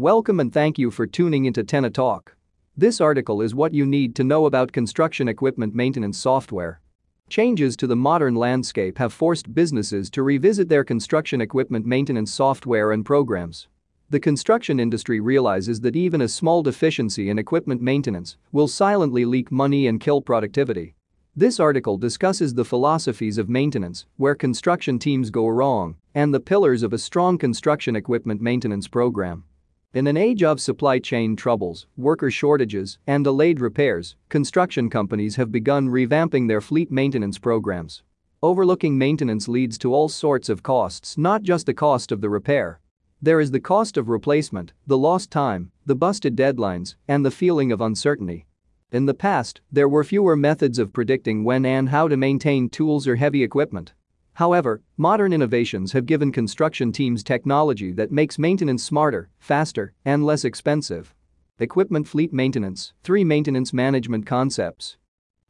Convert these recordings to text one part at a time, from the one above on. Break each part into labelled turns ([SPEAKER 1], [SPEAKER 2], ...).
[SPEAKER 1] Welcome and thank you for tuning into Tenna Talk. This article is what you need to know about construction equipment maintenance software. Changes to the modern landscape have forced businesses to revisit their construction equipment maintenance software and programs. The construction industry realizes that even a small deficiency in equipment maintenance will silently leak money and kill productivity. This article discusses the philosophies of maintenance, where construction teams go wrong, and the pillars of a strong construction equipment maintenance program. In an age of supply chain troubles, worker shortages, and delayed repairs, construction companies have begun revamping their fleet maintenance programs. Overlooking maintenance leads to all sorts of costs, not just the cost of the repair. There is the cost of replacement, the lost time, the busted deadlines, and the feeling of uncertainty. In the past, there were fewer methods of predicting when and how to maintain tools or heavy equipment. However, modern innovations have given construction teams technology that makes maintenance smarter, faster, and less expensive. Equipment fleet maintenance, three maintenance management concepts.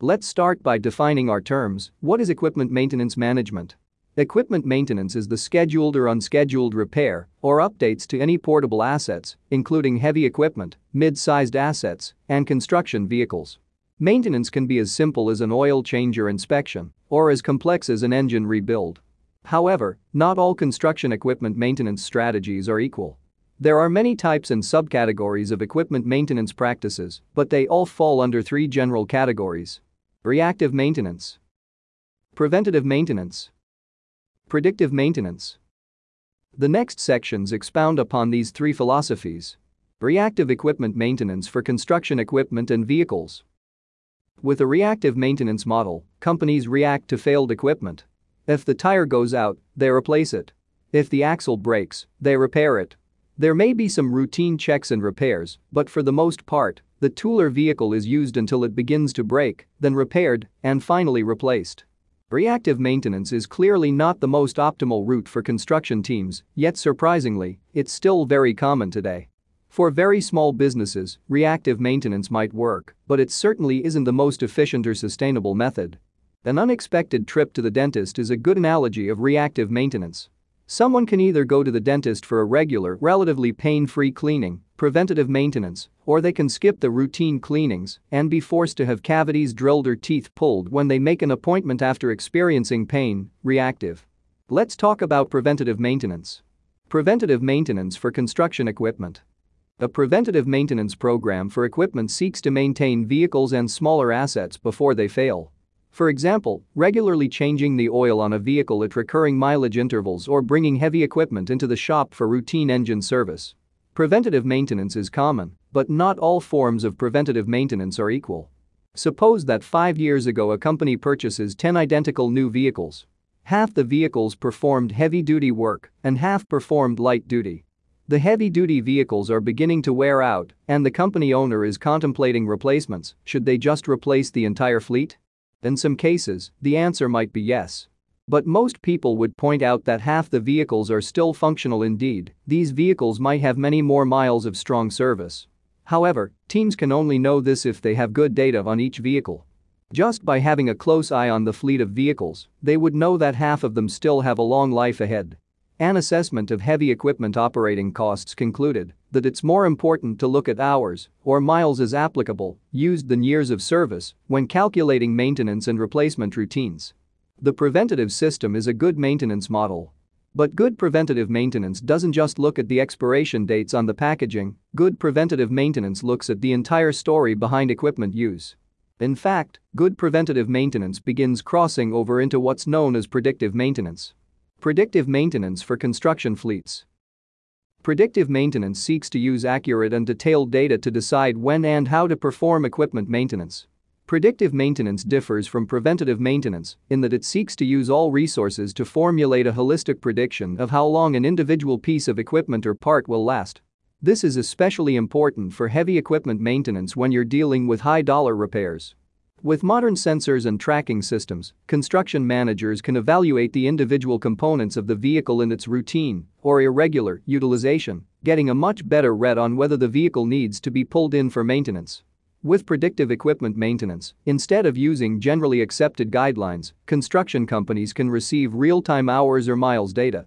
[SPEAKER 1] Let's start by defining our terms. What is equipment maintenance management? Equipment maintenance is the scheduled or unscheduled repair or updates to any portable assets, including heavy equipment, mid-sized assets, and construction vehicles. Maintenance can be as simple as an oil change or inspection, or as complex as an engine rebuild. However, not all construction equipment maintenance strategies are equal. There are many types and subcategories of equipment maintenance practices, but they all fall under three general categories. Reactive maintenance, preventative maintenance, Predictive maintenance. The next sections expound upon these three philosophies. Reactive equipment maintenance for construction equipment and vehicles. With a reactive maintenance model, companies react to failed equipment. If the tire goes out, they replace it. If the axle breaks, they repair it. There may be some routine checks and repairs, but for the most part, the tool or vehicle is used until it begins to break, then repaired, and finally replaced. Reactive maintenance is clearly not the most optimal route for construction teams, yet surprisingly, it's still very common today. For very small businesses, reactive maintenance might work, but it certainly isn't the most efficient or sustainable method. An unexpected trip to the dentist is a good analogy of reactive maintenance. Someone can either go to the dentist for a regular, relatively pain-free cleaning, preventative maintenance, or they can skip the routine cleanings and be forced to have cavities drilled or teeth pulled when they make an appointment after experiencing pain, reactive. Let's talk about preventative maintenance. Preventative maintenance for construction equipment. A preventative maintenance program for equipment seeks to maintain vehicles and smaller assets before they fail. For example, regularly changing the oil on a vehicle at recurring mileage intervals or bringing heavy equipment into the shop for routine engine service. Preventative maintenance is common, but not all forms of preventative maintenance are equal. Suppose that five years ago a company purchases 10 identical new vehicles. Half the vehicles performed heavy-duty work and half performed light-duty. The heavy-duty vehicles are beginning to wear out and the company owner is contemplating replacements, should they just replace the entire fleet? In some cases, the answer might be yes. But most people would point out that half the vehicles are still functional indeed, these vehicles might have many more miles of strong service. However, teams can only know this if they have good data on each vehicle. Just by having a close eye on the fleet of vehicles, they would know that half of them still have a long life ahead. An assessment of heavy equipment operating costs concluded that it's more important to look at hours, or miles as applicable, used than years of service when calculating maintenance and replacement routines. The preventative system is a good maintenance model. But good preventative maintenance doesn't just look at the expiration dates on the packaging, good preventative maintenance looks at the entire story behind equipment use. In fact, good preventative maintenance begins crossing over into what's known as predictive maintenance. Predictive maintenance for construction fleets. Predictive maintenance seeks to use accurate and detailed data to decide when and how to perform equipment maintenance. Predictive maintenance differs from preventative maintenance in that it seeks to use all resources to formulate a holistic prediction of how long an individual piece of equipment or part will last. This is especially important for heavy equipment maintenance when you're dealing with high dollar repairs. With modern sensors and tracking systems, construction managers can evaluate the individual components of the vehicle in its routine or irregular utilization, getting a much better read on whether the vehicle needs to be pulled in for maintenance. With predictive equipment maintenance, instead of using generally accepted guidelines, construction companies can receive real-time hours or miles data.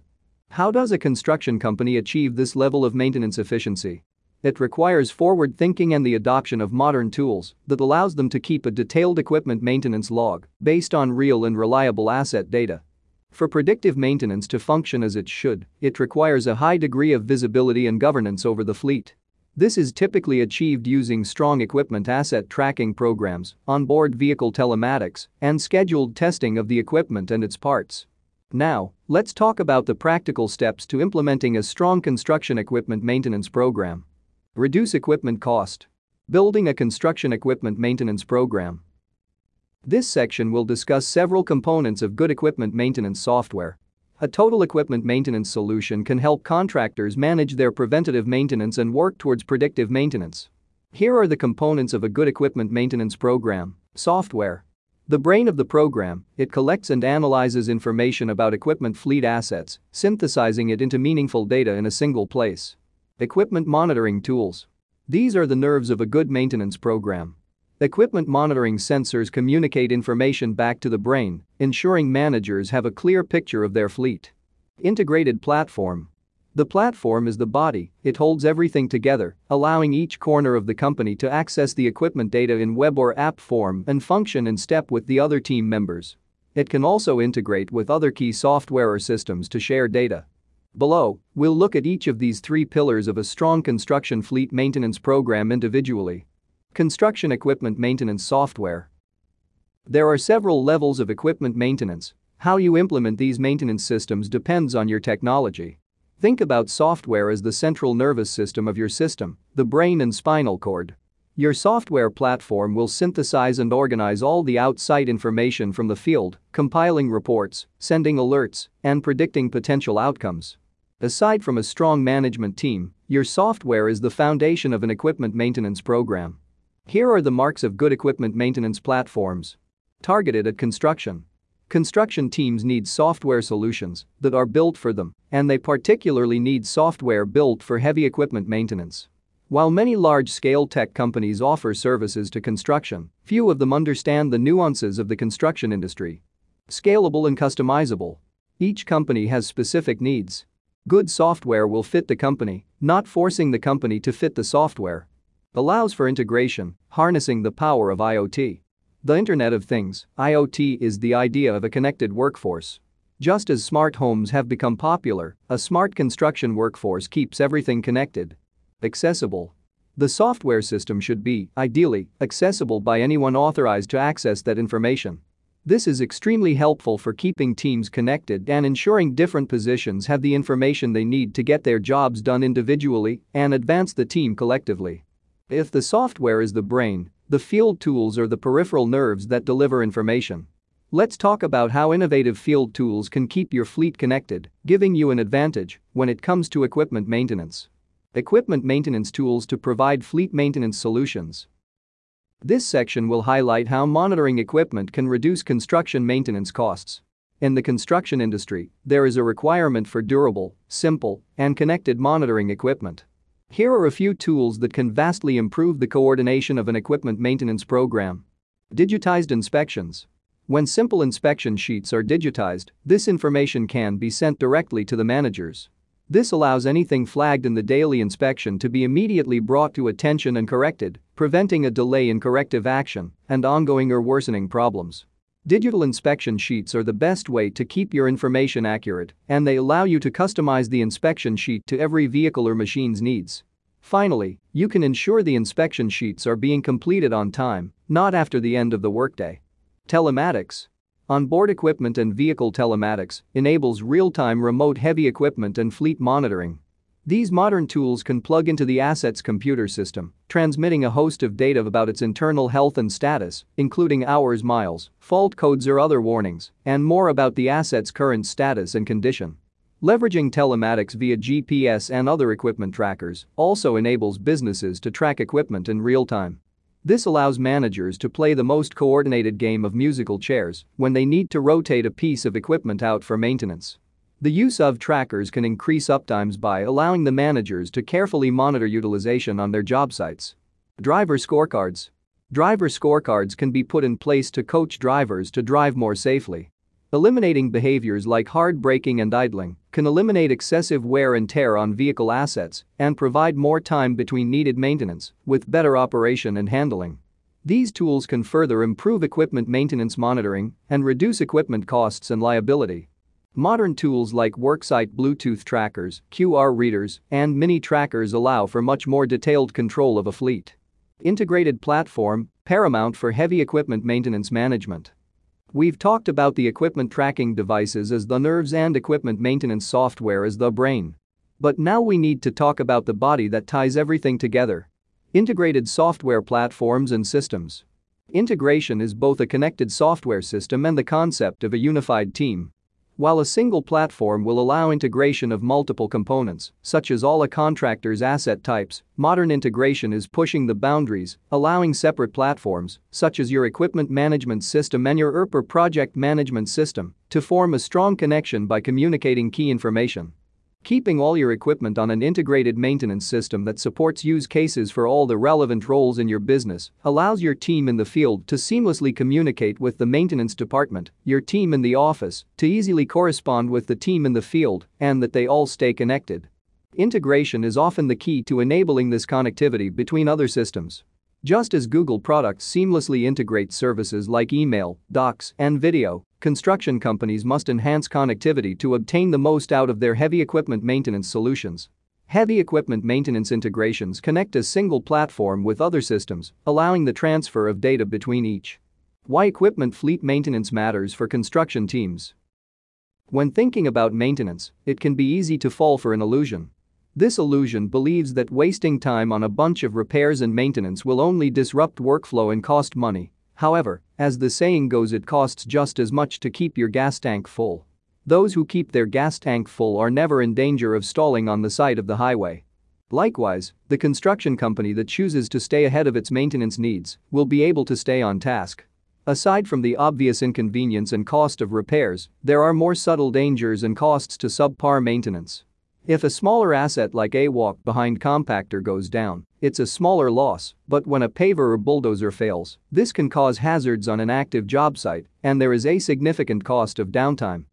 [SPEAKER 1] How does a construction company achieve this level of maintenance efficiency? It requires forward thinking and the adoption of modern tools that allows them to keep a detailed equipment maintenance log based on real and reliable asset data. For predictive maintenance to function as it should, it requires a high degree of visibility and governance over the fleet. This is typically achieved using strong equipment asset tracking programs, onboard vehicle telematics, and scheduled testing of the equipment and its parts. Now, let's talk about the practical steps to implementing a strong construction equipment maintenance program. Reduce equipment cost. Building a construction equipment maintenance program. This section will discuss several components of good equipment maintenance software. A total equipment maintenance solution can help contractors manage their preventative maintenance and work towards predictive maintenance. Here are the components of a good equipment maintenance program. Software. The brain of the program, it collects and analyzes information about equipment fleet assets, synthesizing it into meaningful data in a single place. Equipment monitoring tools. These are the nerves of a good maintenance program. Equipment monitoring sensors communicate information back to the brain, ensuring managers have a clear picture of their fleet. Integrated platform. The platform is the body, it holds everything together, allowing each corner of the company to access the equipment data in web or app form and function in step with the other team members. It can also integrate with other key software or systems to share data. Below, we'll look at each of these three pillars of a strong construction fleet maintenance program individually. Construction equipment maintenance software. There are several levels of equipment maintenance. How you implement these maintenance systems depends on your technology. Think about software as the central nervous system of your system, the brain and spinal cord. Your software platform will synthesize and organize all the outside information from the field, compiling reports, sending alerts, and predicting potential outcomes. Aside from a strong management team, your software is the foundation of an equipment maintenance program. Here are the marks of good equipment maintenance platforms. Targeted at construction. Construction teams need software solutions that are built for them, and they particularly need software built for heavy equipment maintenance. While many large-scale tech companies offer services to construction, few of them understand the nuances of the construction industry. Scalable and customizable. Each company has specific needs, Good software will fit the company, not forcing the company to fit the software. Allows for integration, harnessing the power of IoT. The Internet of Things, IoT is the idea of a connected workforce. Just as smart homes have become popular, a smart construction workforce keeps everything connected. Accessible. The software system should be, ideally, accessible by anyone authorized to access that information. This is extremely helpful for keeping teams connected and ensuring different positions have the information they need to get their jobs done individually and advance the team collectively. If the software is the brain, the field tools are the peripheral nerves that deliver information. Let's talk about how innovative field tools can keep your fleet connected, giving you an advantage when it comes to equipment maintenance. Equipment maintenance tools to provide fleet maintenance solutions. This section will highlight how monitoring equipment can reduce construction maintenance costs. In the construction industry, there is a requirement for durable, simple, and connected monitoring equipment. Here are a few tools that can vastly improve the coordination of an equipment maintenance program. Digitized inspections. When simple inspection sheets are digitized, this information can be sent directly to the managers. This allows anything flagged in the daily inspection to be immediately brought to attention and corrected, preventing a delay in corrective action and ongoing or worsening problems. Digital inspection sheets are the best way to keep your information accurate, and they allow you to customize the inspection sheet to every vehicle or machine's needs. Finally, you can ensure the inspection sheets are being completed on time, not after the end of the workday. Telematics Onboard equipment and vehicle telematics enables real-time remote heavy equipment and fleet monitoring. These modern tools can plug into the asset's computer system, transmitting a host of data about its internal health and status, including hours miles, fault codes or other warnings, and more about the asset's current status and condition. Leveraging telematics via GPS and other equipment trackers also enables businesses to track equipment in real time. This allows managers to play the most coordinated game of musical chairs when they need to rotate a piece of equipment out for maintenance. The use of trackers can increase uptimes by allowing the managers to carefully monitor utilization on their job sites. Driver scorecards. Driver scorecards can be put in place to coach drivers to drive more safely. Eliminating behaviors like hard braking and idling can eliminate excessive wear and tear on vehicle assets and provide more time between needed maintenance with better operation and handling. These tools can further improve equipment maintenance monitoring and reduce equipment costs and liability. Modern tools like worksite Bluetooth trackers, QR readers, and mini trackers allow for much more detailed control of a fleet. Integrated platform, paramount for heavy equipment maintenance management. We've talked about the equipment tracking devices as the nerves and equipment maintenance software as the brain. But now we need to talk about the body that ties everything together. Integrated software platforms and systems. Integration is both a connected software system and the concept of a unified team. While a single platform will allow integration of multiple components, such as all a contractor's asset types, modern integration is pushing the boundaries, allowing separate platforms, such as your equipment management system and your ERP or project management system, to form a strong connection by communicating key information. Keeping all your equipment on an integrated maintenance system that supports use cases for all the relevant roles in your business allows your team in the field to seamlessly communicate with the maintenance department, your team in the office to easily correspond with the team in the field, and that they all stay connected. Integration is often the key to enabling this connectivity between other systems. Just as Google products seamlessly integrate services like email, docs, and video, construction companies must enhance connectivity to obtain the most out of their heavy equipment maintenance solutions. Heavy equipment maintenance integrations connect a single platform with other systems, allowing the transfer of data between each. Why equipment fleet maintenance matters for construction teams. When thinking about maintenance, it can be easy to fall for an illusion. This illusion believes that wasting time on a bunch of repairs and maintenance will only disrupt workflow and cost money. However, as the saying goes it costs just as much to keep your gas tank full. Those who keep their gas tank full are never in danger of stalling on the side of the highway. Likewise, the construction company that chooses to stay ahead of its maintenance needs will be able to stay on task. Aside from the obvious inconvenience and cost of repairs, there are more subtle dangers and costs to subpar maintenance. If a smaller asset like a walk-behind compactor goes down, it's a smaller loss, but when a paver or bulldozer fails, this can cause hazards on an active job site, and there is a significant cost of downtime.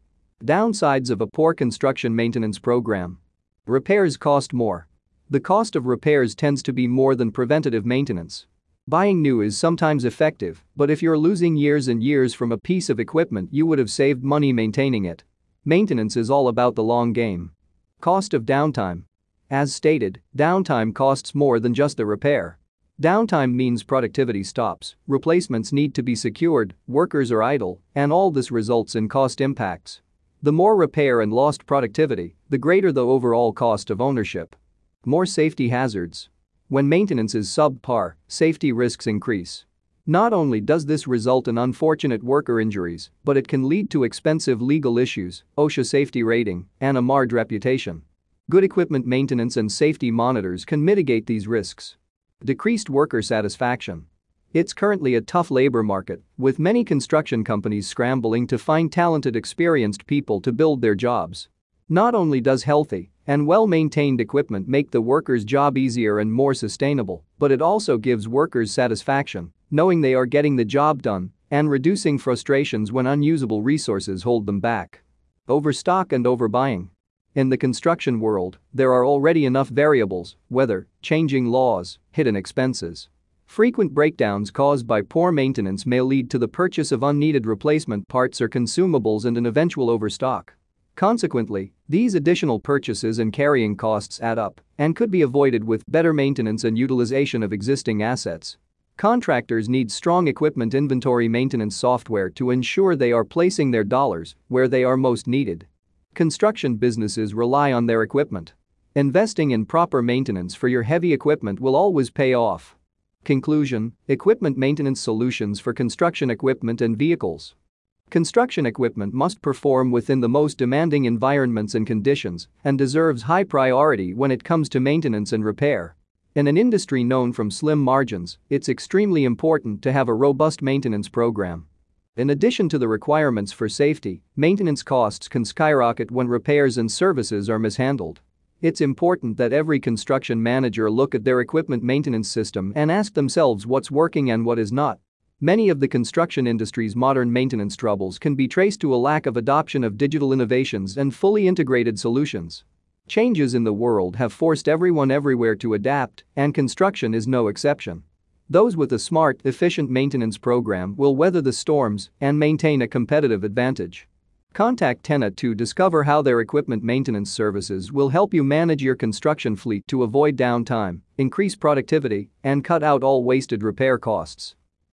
[SPEAKER 1] Downsides of a poor construction maintenance program. Repairs cost more. The cost of repairs tends to be more than preventative maintenance. Buying new is sometimes effective, but if you're losing years and years from a piece of equipment you would have saved money maintaining it. Maintenance is all about the long game. Cost of downtime. As stated, downtime costs more than just the repair. Downtime means productivity stops, replacements need to be secured, workers are idle, and all this results in cost impacts. The more repair and lost productivity, the greater the overall cost of ownership. More safety hazards. When maintenance is subpar, safety risks increase. Not only does this result in unfortunate worker injuries, but it can lead to expensive legal issues, OSHA safety rating, and a marred reputation. Good equipment maintenance and safety monitors can mitigate these risks. Decreased worker satisfaction. It's currently a tough labor market, with many construction companies scrambling to find talented, experienced people to build their jobs. Not only does healthy and well-maintained equipment make the worker's job easier and more sustainable, but it also gives workers satisfaction knowing they are getting the job done, and reducing frustrations when unusable resources hold them back. Overstock and overbuying. In the construction world, there are already enough variables weather, changing laws, hidden expenses. Frequent breakdowns caused by poor maintenance may lead to the purchase of unneeded replacement parts or consumables and an eventual overstock. Consequently, these additional purchases and carrying costs add up and could be avoided with better maintenance and utilization of existing assets. Contractors need strong equipment inventory maintenance software to ensure they are placing their dollars where they are most needed. Construction businesses rely on their equipment. Investing in proper maintenance for your heavy equipment will always pay off. Conclusion Equipment maintenance solutions for construction equipment and vehicles. Construction equipment must perform within the most demanding environments and conditions and deserves high priority when it comes to maintenance and repair. In an industry known from slim margins, it's extremely important to have a robust maintenance program. In addition to the requirements for safety, maintenance costs can skyrocket when repairs and services are mishandled. It's important that every construction manager look at their equipment maintenance system and ask themselves what's working and what is not. Many of the construction industry's modern maintenance troubles can be traced to a lack of adoption of digital innovations and fully integrated solutions. Changes in the world have forced everyone everywhere to adapt, and construction is no exception. Those with a smart, efficient maintenance program will weather the storms and maintain a competitive advantage. Contact Tenna to discover how their equipment maintenance services will help you manage your construction fleet to avoid downtime, increase productivity, and cut out all wasted repair costs.